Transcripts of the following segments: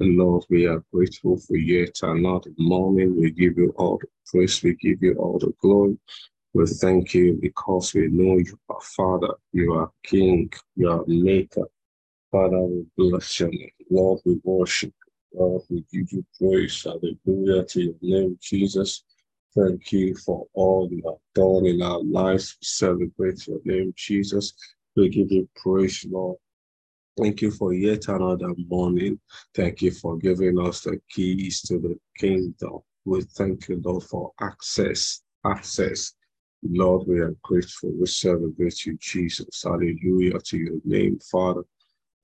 Lord, we are grateful for yet another morning. We give you all the praise, we give you all the glory. We thank you because we know you are Father, you are King, you are Maker. Father, we bless your name. Lord, we worship Lord, we give you praise. Hallelujah to your name, Jesus. Thank you for all you have done in our lives. We celebrate your name, Jesus. We give you praise, Lord. Thank you for yet another morning. Thank you for giving us the keys to the kingdom. We thank you, Lord, for access. Access. Lord, we are grateful. We celebrate you, Jesus. Hallelujah to your name, Father.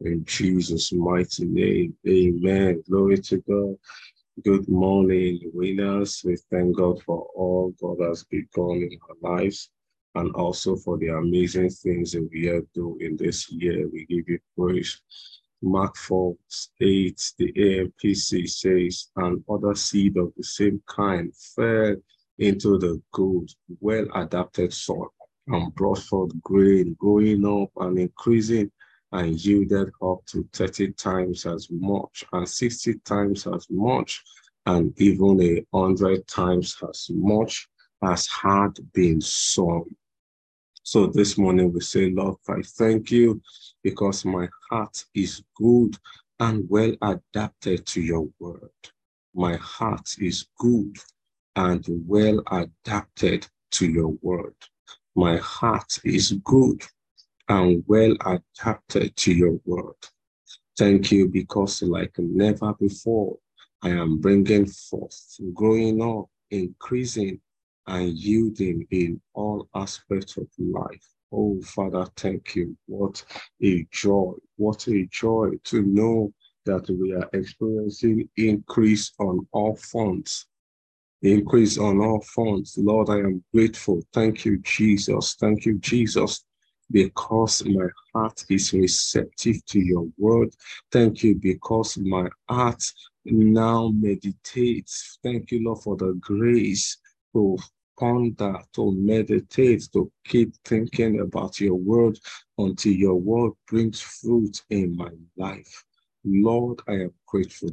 In Jesus' mighty name, amen. Glory to God. Good morning, winners. We thank God for all God has begun in our lives and also for the amazing things that we are doing in this year. We give you praise. Mark 4 8, the AMPC says, and other seed of the same kind fell into the good, well adapted soil and brought forth grain, growing up and increasing and yielded up to 30 times as much and 60 times as much and even a hundred times as much as had been sown. So this morning we say, Lord, I thank you because my heart is good and well adapted to your word. My heart is good and well adapted to your word. My heart is good and well adapted to your word. Thank you because, like never before, I am bringing forth, growing up, increasing, and yielding in all aspects of life. Oh, Father, thank you. What a joy. What a joy to know that we are experiencing increase on all fronts. Increase on all fronts. Lord, I am grateful. Thank you, Jesus. Thank you, Jesus because my heart is receptive to your word. Thank you because my heart now meditates. Thank you, Lord, for the grace to ponder, to meditate, to keep thinking about your word until your word brings fruit in my life. Lord, I am grateful.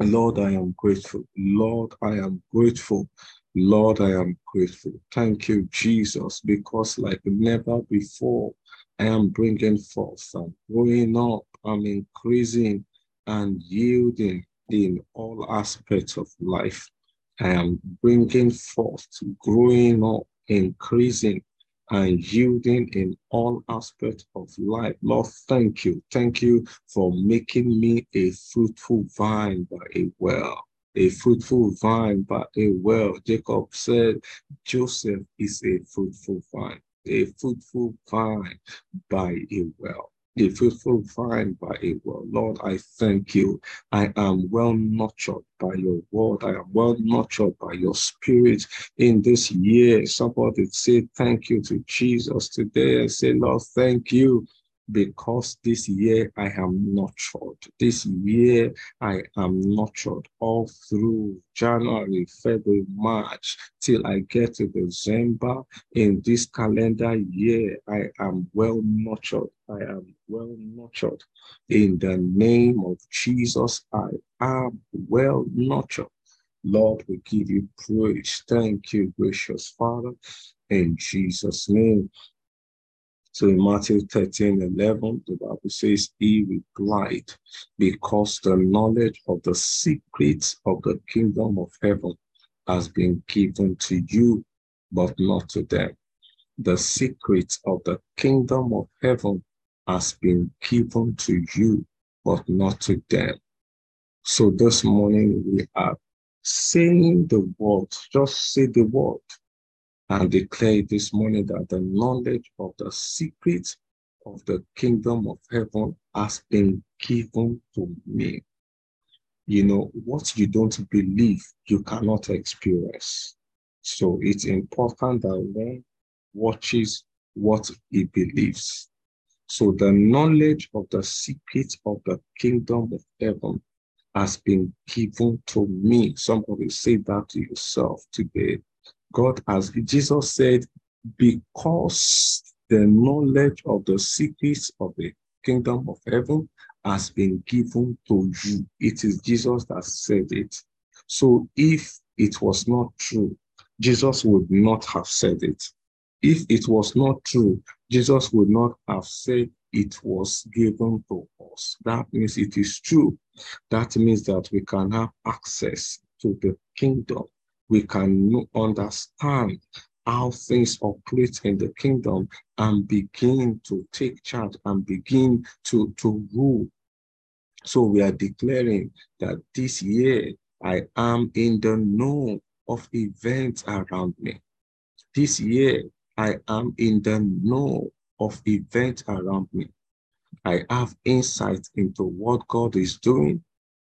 Lord, I am grateful. Lord, I am grateful. Lord, I am grateful. Thank you, Jesus, because like never before, I am bringing forth. I'm growing up. I'm increasing and yielding in all aspects of life. I am bringing forth, growing up, increasing, and yielding in all aspects of life. Lord, thank you. Thank you for making me a fruitful vine by a well a fruitful vine by a well. Jacob said, Joseph is a fruitful vine, a fruitful vine by a well. A fruitful vine by a well. Lord, I thank you. I am well nurtured by your word. I am well nurtured by your spirit in this year. Somebody say thank you to Jesus today. I say, Lord, thank you because this year I am nurtured. This year I am nurtured all through January, February, March, till I get to December. In this calendar year, I am well nurtured. I am well nurtured. In the name of Jesus, I am well nurtured. Lord, we give you praise. Thank you, gracious Father. In Jesus' name, so in Matthew 13, 11, the Bible says, He replied, because the knowledge of the secrets of the kingdom of heaven has been given to you, but not to them. The secrets of the kingdom of heaven has been given to you, but not to them. So this morning we are saying the word, just say the word and declare this morning that the knowledge of the secret of the kingdom of heaven has been given to me. You know, what you don't believe, you cannot experience. So it's important that one watches what he believes. So the knowledge of the secret of the kingdom of heaven has been given to me. Somebody say that to yourself today. God has, Jesus said, because the knowledge of the secrets of the kingdom of heaven has been given to you. It is Jesus that said it. So if it was not true, Jesus would not have said it. If it was not true, Jesus would not have said it was given to us. That means it is true. That means that we can have access to the kingdom. We can understand how things operate in the kingdom and begin to take charge and begin to, to rule. So we are declaring that this year I am in the know of events around me. This year I am in the know of events around me. I have insight into what God is doing,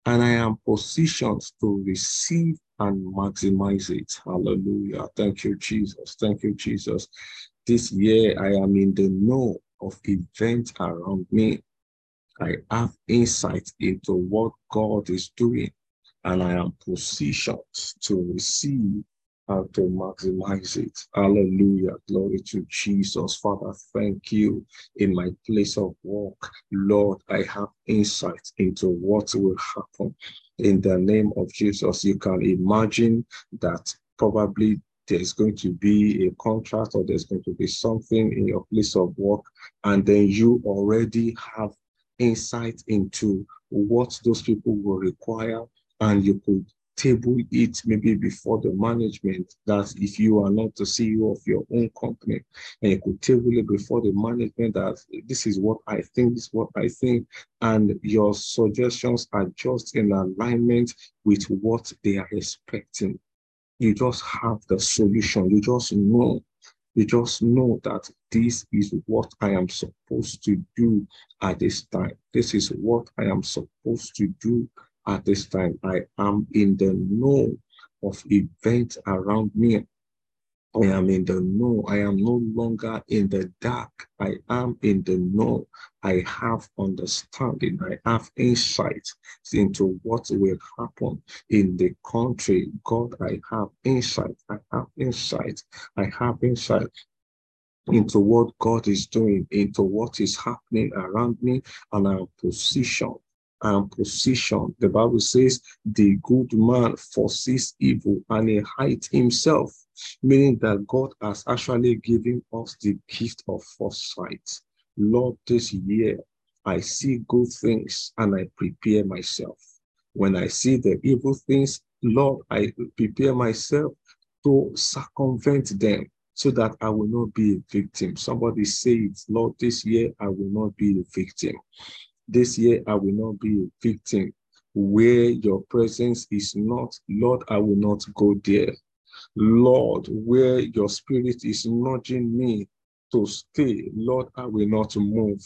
and I am positioned to receive and maximize it. Hallelujah. Thank you, Jesus. Thank you, Jesus. This year, I am in the know of events around me. I have insight into what God is doing, and I am positioned to receive and to maximize it. Hallelujah. Glory to Jesus. Father, thank you in my place of work. Lord, I have insight into what will happen. In the name of Jesus, you can imagine that probably there's going to be a contract or there's going to be something in your place of work, and then you already have insight into what those people will require, and you could table it maybe before the management that if you are not the CEO of your own company and you could table it before the management that this is what I think, this is what I think, and your suggestions are just in alignment with what they are expecting. You just have the solution. You just know. You just know that this is what I am supposed to do at this time. This is what I am supposed to do at this time. I am in the know of events around me. I am in the know. I am no longer in the dark. I am in the know. I have understanding. I have insight into what will happen in the country. God, I have insight. I have insight. I have insight into what God is doing, into what is happening around me, and I'm positioned and position. The Bible says the good man foresees evil and he hides himself, meaning that God has actually given us the gift of foresight. Lord, this year I see good things and I prepare myself. When I see the evil things, Lord, I prepare myself to circumvent them so that I will not be a victim. Somebody say it, Lord, this year I will not be a victim. This year, I will not be a victim. Where your presence is not, Lord, I will not go there. Lord, where your spirit is nudging me to stay, Lord, I will not move.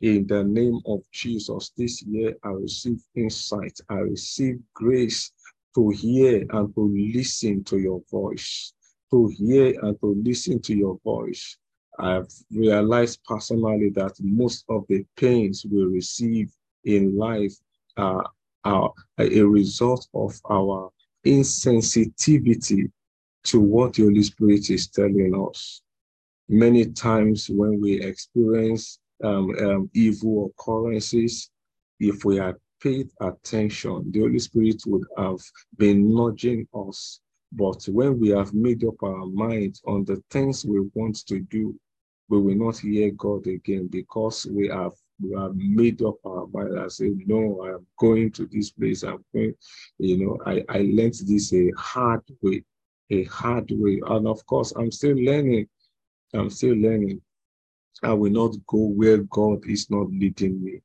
In the name of Jesus, this year I receive insight, I receive grace to hear and to listen to your voice, to hear and to listen to your voice. I've realized personally that most of the pains we receive in life are, are a result of our insensitivity to what the Holy Spirit is telling us. Many times when we experience um, um, evil occurrences, if we had paid attention, the Holy Spirit would have been nudging us but when we have made up our minds on the things we want to do, we will not hear God again because we have we have made up our mind and say, No, I am going to this place. I'm going, you know, I, I learned this a hard way, a hard way. And of course, I'm still learning. I'm still learning. I will not go where God is not leading me.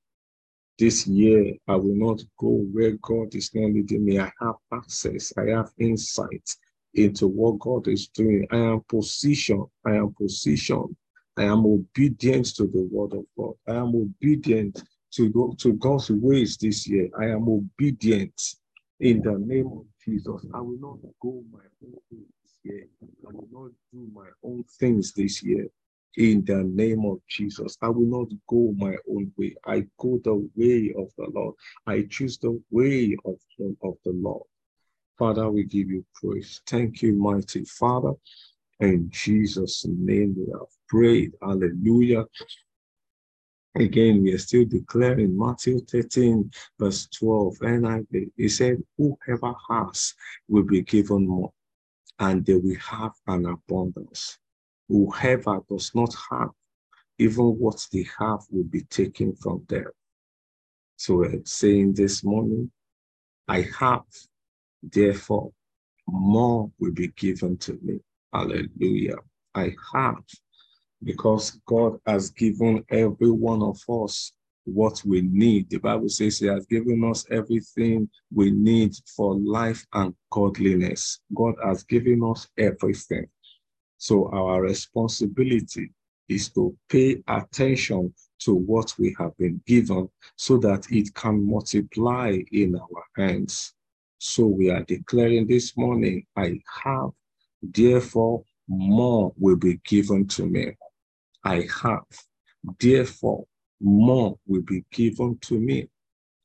This year, I will not go where God is not leading me. I have access, I have insight into what God is doing. I am positioned, I am positioned, I am obedient to the word of God. I am obedient to, go, to God's ways this year. I am obedient in the name of Jesus. I will not go my own way this year. I will not do my own things this year. In the name of Jesus. I will not go my own way. I go the way of the Lord. I choose the way of, of the Lord. Father, we give you praise. Thank you, mighty Father. In Jesus' name we have prayed. Hallelujah. Again, we are still declaring Matthew 13, verse 12. And he said, Whoever has will be given more, and they will have an abundance. Whoever does not have, even what they have will be taken from them. So we're saying this morning, I have, therefore, more will be given to me. Hallelujah. I have, because God has given every one of us what we need. The Bible says He has given us everything we need for life and godliness. God has given us everything. So our responsibility is to pay attention to what we have been given so that it can multiply in our hands. So we are declaring this morning, I have, therefore more will be given to me. I have, therefore more will be given to me.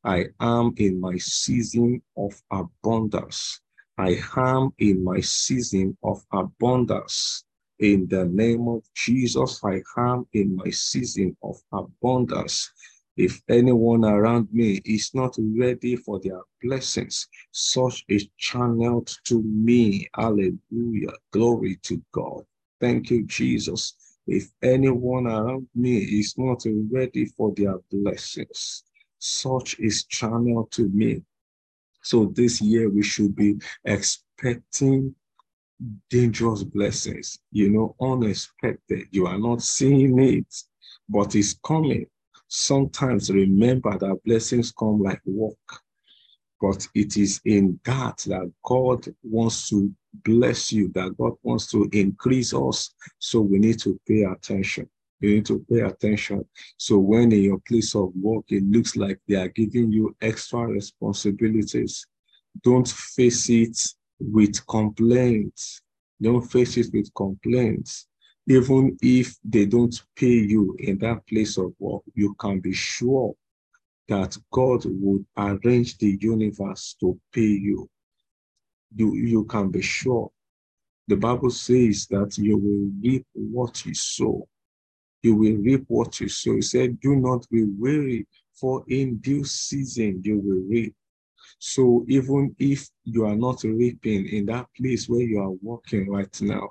I am in my season of abundance. I am in my season of abundance. In the name of Jesus, I am in my season of abundance. If anyone around me is not ready for their blessings, such is channeled to me. Hallelujah. Glory to God. Thank you, Jesus. If anyone around me is not ready for their blessings, such is channeled to me. So this year we should be expecting dangerous blessings, you know, unexpected. You are not seeing it, but it's coming. Sometimes remember that blessings come like walk, but it is in that that God wants to bless you, that God wants to increase us. So we need to pay attention. You need to pay attention. So when in your place of work, it looks like they are giving you extra responsibilities, don't face it with complaints. Don't face it with complaints. Even if they don't pay you in that place of work, you can be sure that God would arrange the universe to pay you. You, you can be sure. The Bible says that you will reap what you sow you will reap what you sow. He said, Do not be weary, for in due season you will reap. So even if you are not reaping in that place where you are working right now,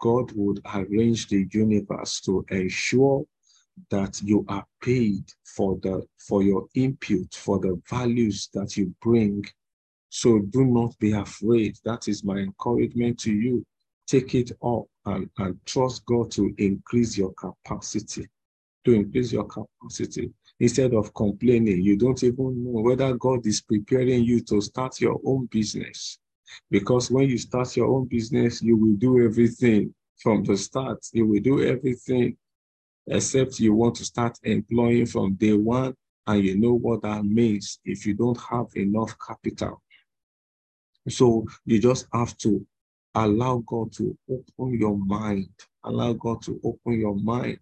God would arrange the universe to ensure that you are paid for the for your input, for the values that you bring. So do not be afraid. That is my encouragement to you take it up and, and trust God to increase your capacity, to increase your capacity. Instead of complaining, you don't even know whether God is preparing you to start your own business. Because when you start your own business, you will do everything from the start. You will do everything except you want to start employing from day one and you know what that means if you don't have enough capital. So you just have to allow God to open your mind. Allow God to open your mind.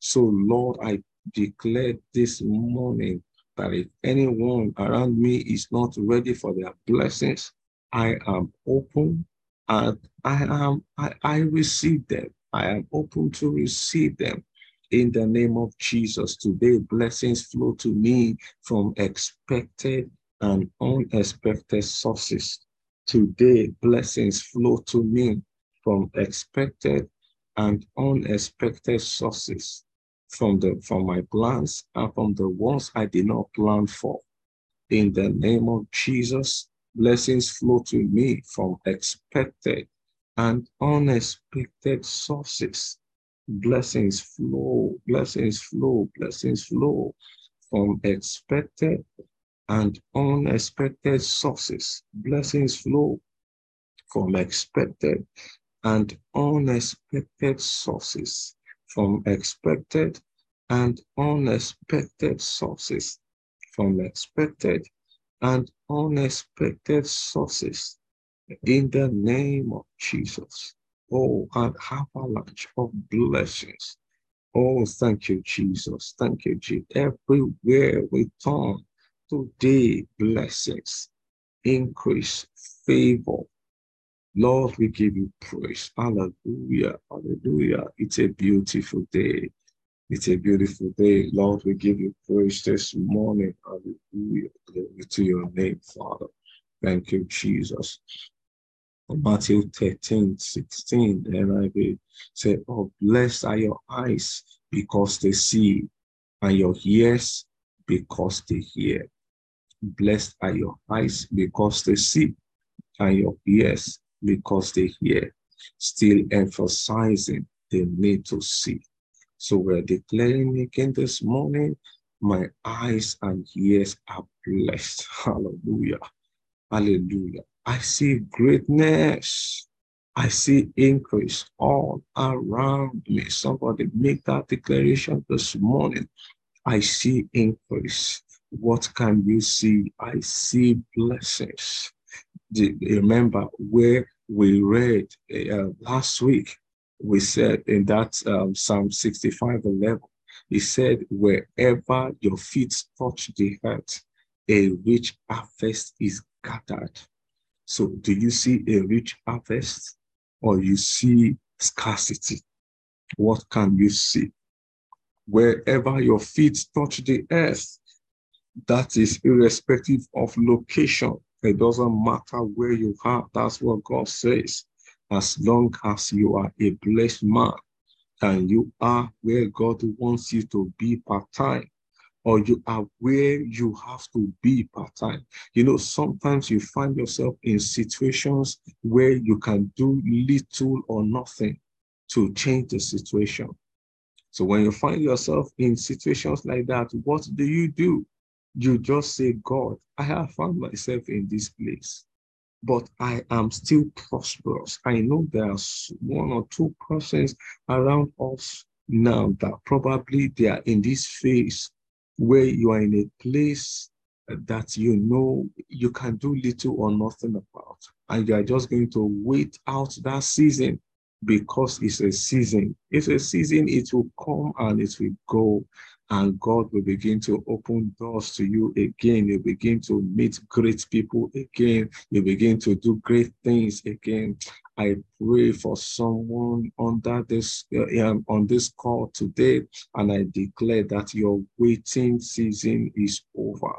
So, Lord, I declare this morning that if anyone around me is not ready for their blessings, I am open and I am I, I receive them. I am open to receive them. In the name of Jesus, today blessings flow to me from expected and unexpected sources. Today, blessings flow to me from expected and unexpected sources, from the from my plans and from the ones I did not plan for. In the name of Jesus, blessings flow to me from expected and unexpected sources. Blessings flow, blessings flow, blessings flow from expected and unexpected sources. Blessings flow from expected and unexpected sources. From expected and unexpected sources. From expected and unexpected sources. In the name of Jesus. Oh, an avalanche of blessings Oh, thank you, Jesus. Thank you, Jesus. Everywhere we turn today, blessings, increase, favor. Lord, we give you praise. Hallelujah. Hallelujah. It's a beautiful day. It's a beautiful day. Lord, we give you praise this morning. Hallelujah. Glory to your name, Father. Thank you, Jesus. Matthew 13, 16, NIV say, Oh, blessed are your eyes because they see, and your ears because they hear. Blessed are your eyes because they see, and your ears because they hear. Still emphasizing the need to see. So we're declaring again this morning, my eyes and ears are blessed. Hallelujah. Hallelujah. I see greatness. I see increase all around me. Somebody make that declaration this morning. I see increase. What can you see? I see blessings. Remember where we read uh, last week, we said in that um, Psalm 65 11, he said, Wherever your feet touch the earth, a rich harvest is gathered. So do you see a rich harvest or you see scarcity? What can you see? Wherever your feet touch the earth, that is irrespective of location. It doesn't matter where you are. That's what God says. As long as you are a blessed man and you are where God wants you to be part time, or you are where you have to be part time. You know, sometimes you find yourself in situations where you can do little or nothing to change the situation. So when you find yourself in situations like that, what do you do? You just say, God, I have found myself in this place, but I am still prosperous. I know there's one or two persons around us now that probably they are in this phase where you are in a place that you know you can do little or nothing about, and you are just going to wait out that season because it's a season. It's a season, it will come and it will go and God will begin to open doors to you again. You begin to meet great people again. You begin to do great things again. I pray for someone under this uh, um, on this call today, and I declare that your waiting season is over.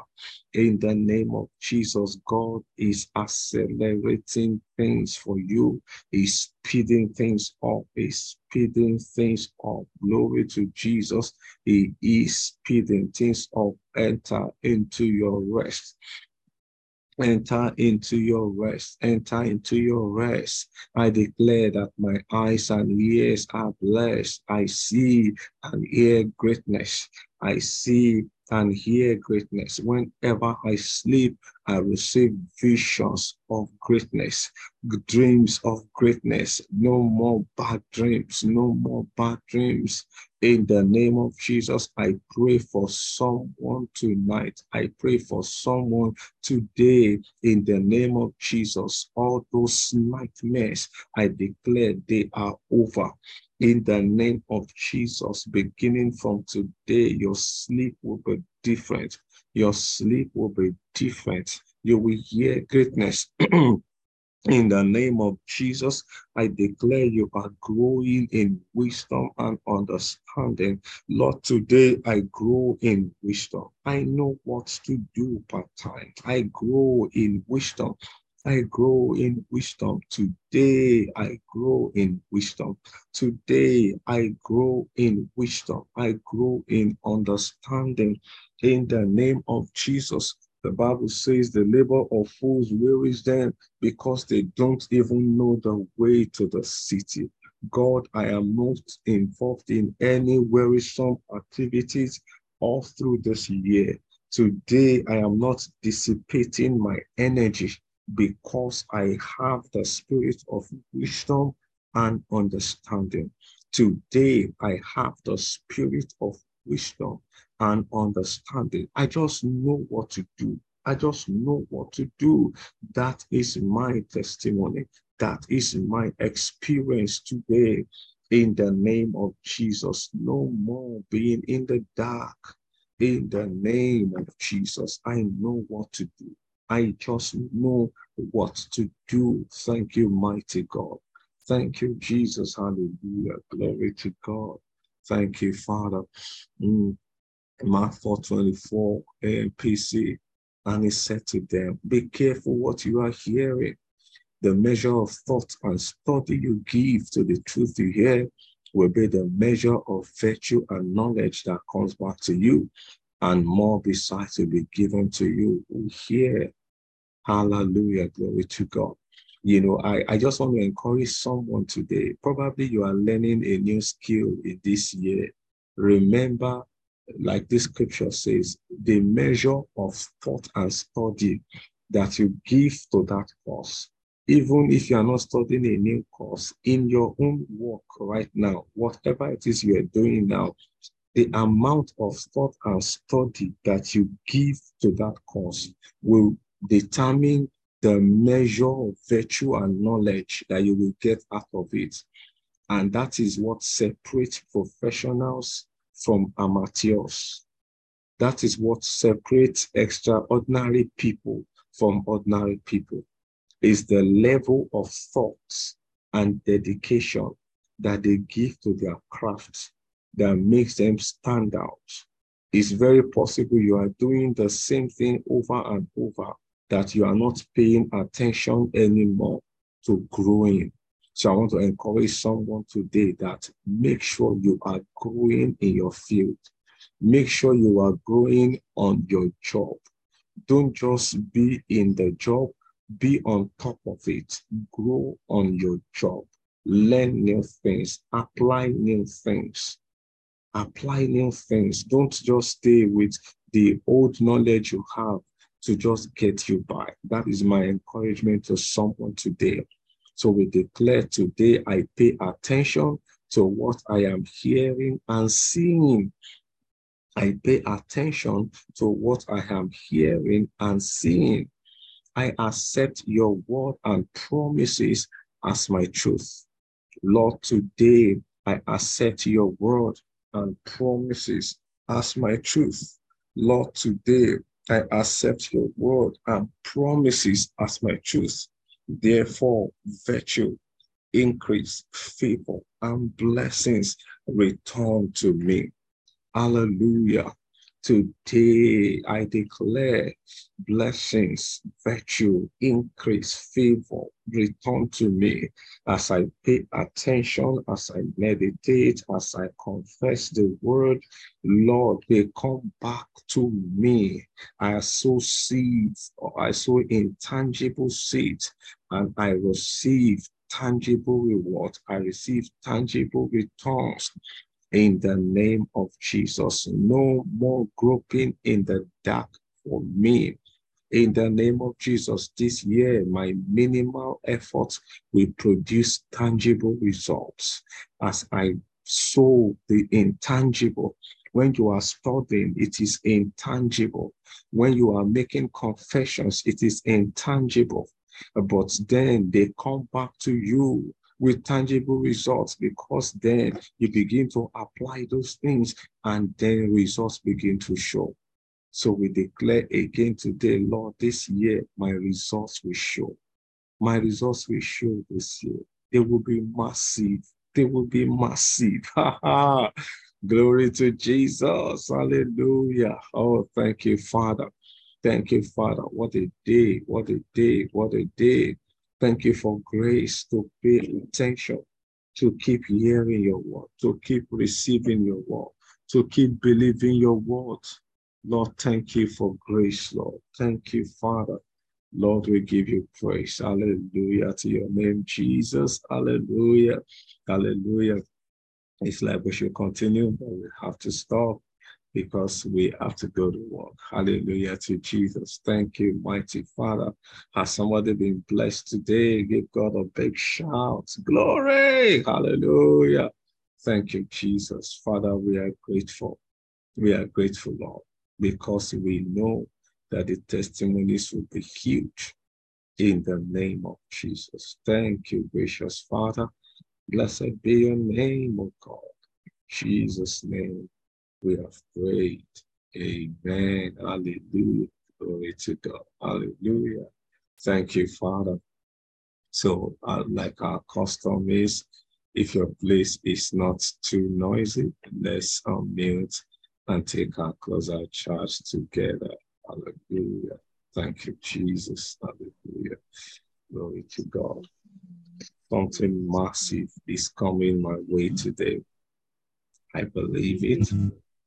In the name of Jesus, God is accelerating things for you. He's speeding things up. He's speeding things up. Glory to Jesus. He is speeding things up. Enter into your rest. Enter into your rest. Enter into your rest. I declare that my eyes and ears are blessed. I see and hear greatness. I see and hear greatness. Whenever I sleep, I receive visions of greatness, dreams of greatness. No more bad dreams, no more bad dreams. In the name of Jesus, I pray for someone tonight. I pray for someone today. In the name of Jesus, all those nightmares, I declare they are over in the name of Jesus. Beginning from today, your sleep will be different. Your sleep will be different. You will hear greatness. In the name of Jesus, I declare you are growing in wisdom and understanding. Lord, today I grow in wisdom. I know what to do part time. I grow in wisdom. I grow in wisdom. Today I grow in wisdom. Today I grow in wisdom. I grow in understanding. In the name of Jesus, the Bible says the labor of fools wearies them because they don't even know the way to the city. God, I am not involved in any wearisome activities all through this year. Today, I am not dissipating my energy because I have the spirit of wisdom and understanding. Today, I have the spirit of wisdom and understanding. I just know what to do. I just know what to do. That is my testimony. That is my experience today. In the name of Jesus, no more being in the dark. In the name of Jesus, I know what to do. I just know what to do. Thank you, mighty God. Thank you, Jesus. Hallelujah. Glory to God. Thank you, Father. Mm. Mark 424 AMPC. And he said to them, Be careful what you are hearing. The measure of thought and study you give to the truth you hear will be the measure of virtue and knowledge that comes back to you, and more besides will be given to you who hear. Hallelujah. Glory to God. You know, I, I just want to encourage someone today. Probably you are learning a new skill in this year. Remember, like this scripture says, the measure of thought and study that you give to that course even if you are not studying a new course, in your own work right now, whatever it is you are doing now, the amount of thought and study that you give to that course will determine the measure of virtue and knowledge that you will get out of it. And that is what separates professionals from amateurs. That is what separates extraordinary people from ordinary people is the level of thoughts and dedication that they give to their craft that makes them stand out. It's very possible you are doing the same thing over and over that you are not paying attention anymore to growing. So I want to encourage someone today that make sure you are growing in your field. Make sure you are growing on your job. Don't just be in the job, be on top of it, grow on your job, learn new things, apply new things. Apply new things. Don't just stay with the old knowledge you have to just get you by. That is my encouragement to someone today. So we declare today, I pay attention to what I am hearing and seeing. I pay attention to what I am hearing and seeing. I accept your word and promises as my truth. Lord, today I accept your word and promises as my truth. Lord, today I accept your word and promises as my truth. Therefore, virtue, increase, favor, and blessings return to me. Hallelujah. Today I declare blessings, virtue, increase, favor return to me as I pay attention, as I meditate, as I confess the word. Lord, they come back to me. I sow seeds, I sow intangible seeds, and I receive tangible reward. I receive tangible returns in the name of Jesus. No more groping in the dark for me. In the name of Jesus, this year, my minimal efforts will produce tangible results as I sow the intangible. When you are studying, it is intangible. When you are making confessions, it is intangible. But then they come back to you with tangible results because then you begin to apply those things and then results begin to show. So we declare again today, Lord, this year my results will show. My results will show this year. They will be massive. They will be massive. Glory to Jesus. Hallelujah. Oh, thank you, Father. Thank you, Father. What a day. What a day. What a day. Thank you for grace to pay attention, to keep hearing your word, to keep receiving your word, to keep believing your word. Lord, thank you for grace, Lord. Thank you, Father. Lord, we give you praise. Hallelujah to your name, Jesus. Hallelujah. Hallelujah. It's like we should continue, but we have to stop because we have to go to work. Hallelujah to Jesus. Thank you, mighty Father. Has somebody been blessed today? Give God a big shout. Glory. Hallelujah. Thank you, Jesus. Father, we are grateful. We are grateful, Lord, because we know that the testimonies will be huge in the name of Jesus. Thank you, gracious Father. Blessed be your name, O God. Jesus' name we have prayed. Amen. Hallelujah. Glory to God. Hallelujah. Thank you, Father. So, uh, like our custom is, if your place is not too noisy, let's unmute and take our closer charge together. Hallelujah. Thank you, Jesus. Hallelujah. Glory to God. Something massive is coming my way today. I believe it.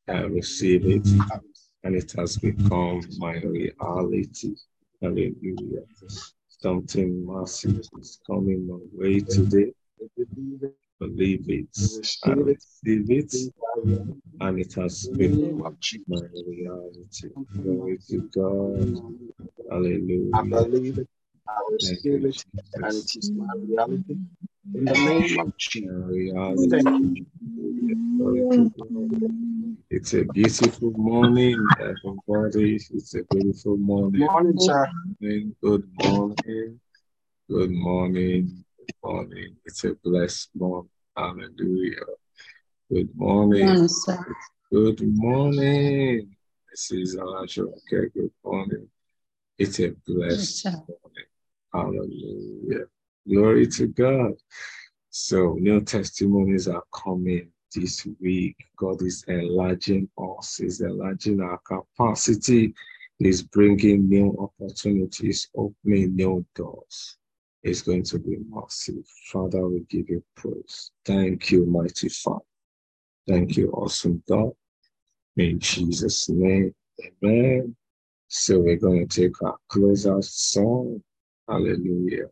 I receive it. And it has become my reality. Hallelujah. Something massive is coming my way today believe it, I receive it, and it has been my reality. Glory to God. Hallelujah. I believe it, I receive it, and it is my reality. In the name of Jesus. Thank you. It's a beautiful morning, everybody. It's a beautiful morning. Morning, sir. Good morning. Good morning. Good morning. It's a blessed morning. Hallelujah. Good morning. Yes, Good morning. This is Elijah. Okay, good morning. It's a blessed yes, morning. Hallelujah. Glory to God. So, new testimonies are coming this week. God is enlarging us, He's enlarging our capacity, He's bringing new opportunities, opening new doors It's going to be massive. Father, we give you praise. Thank you, mighty Father. Thank you, awesome God. In Jesus' name, amen. So we're going to take our closer song. Hallelujah.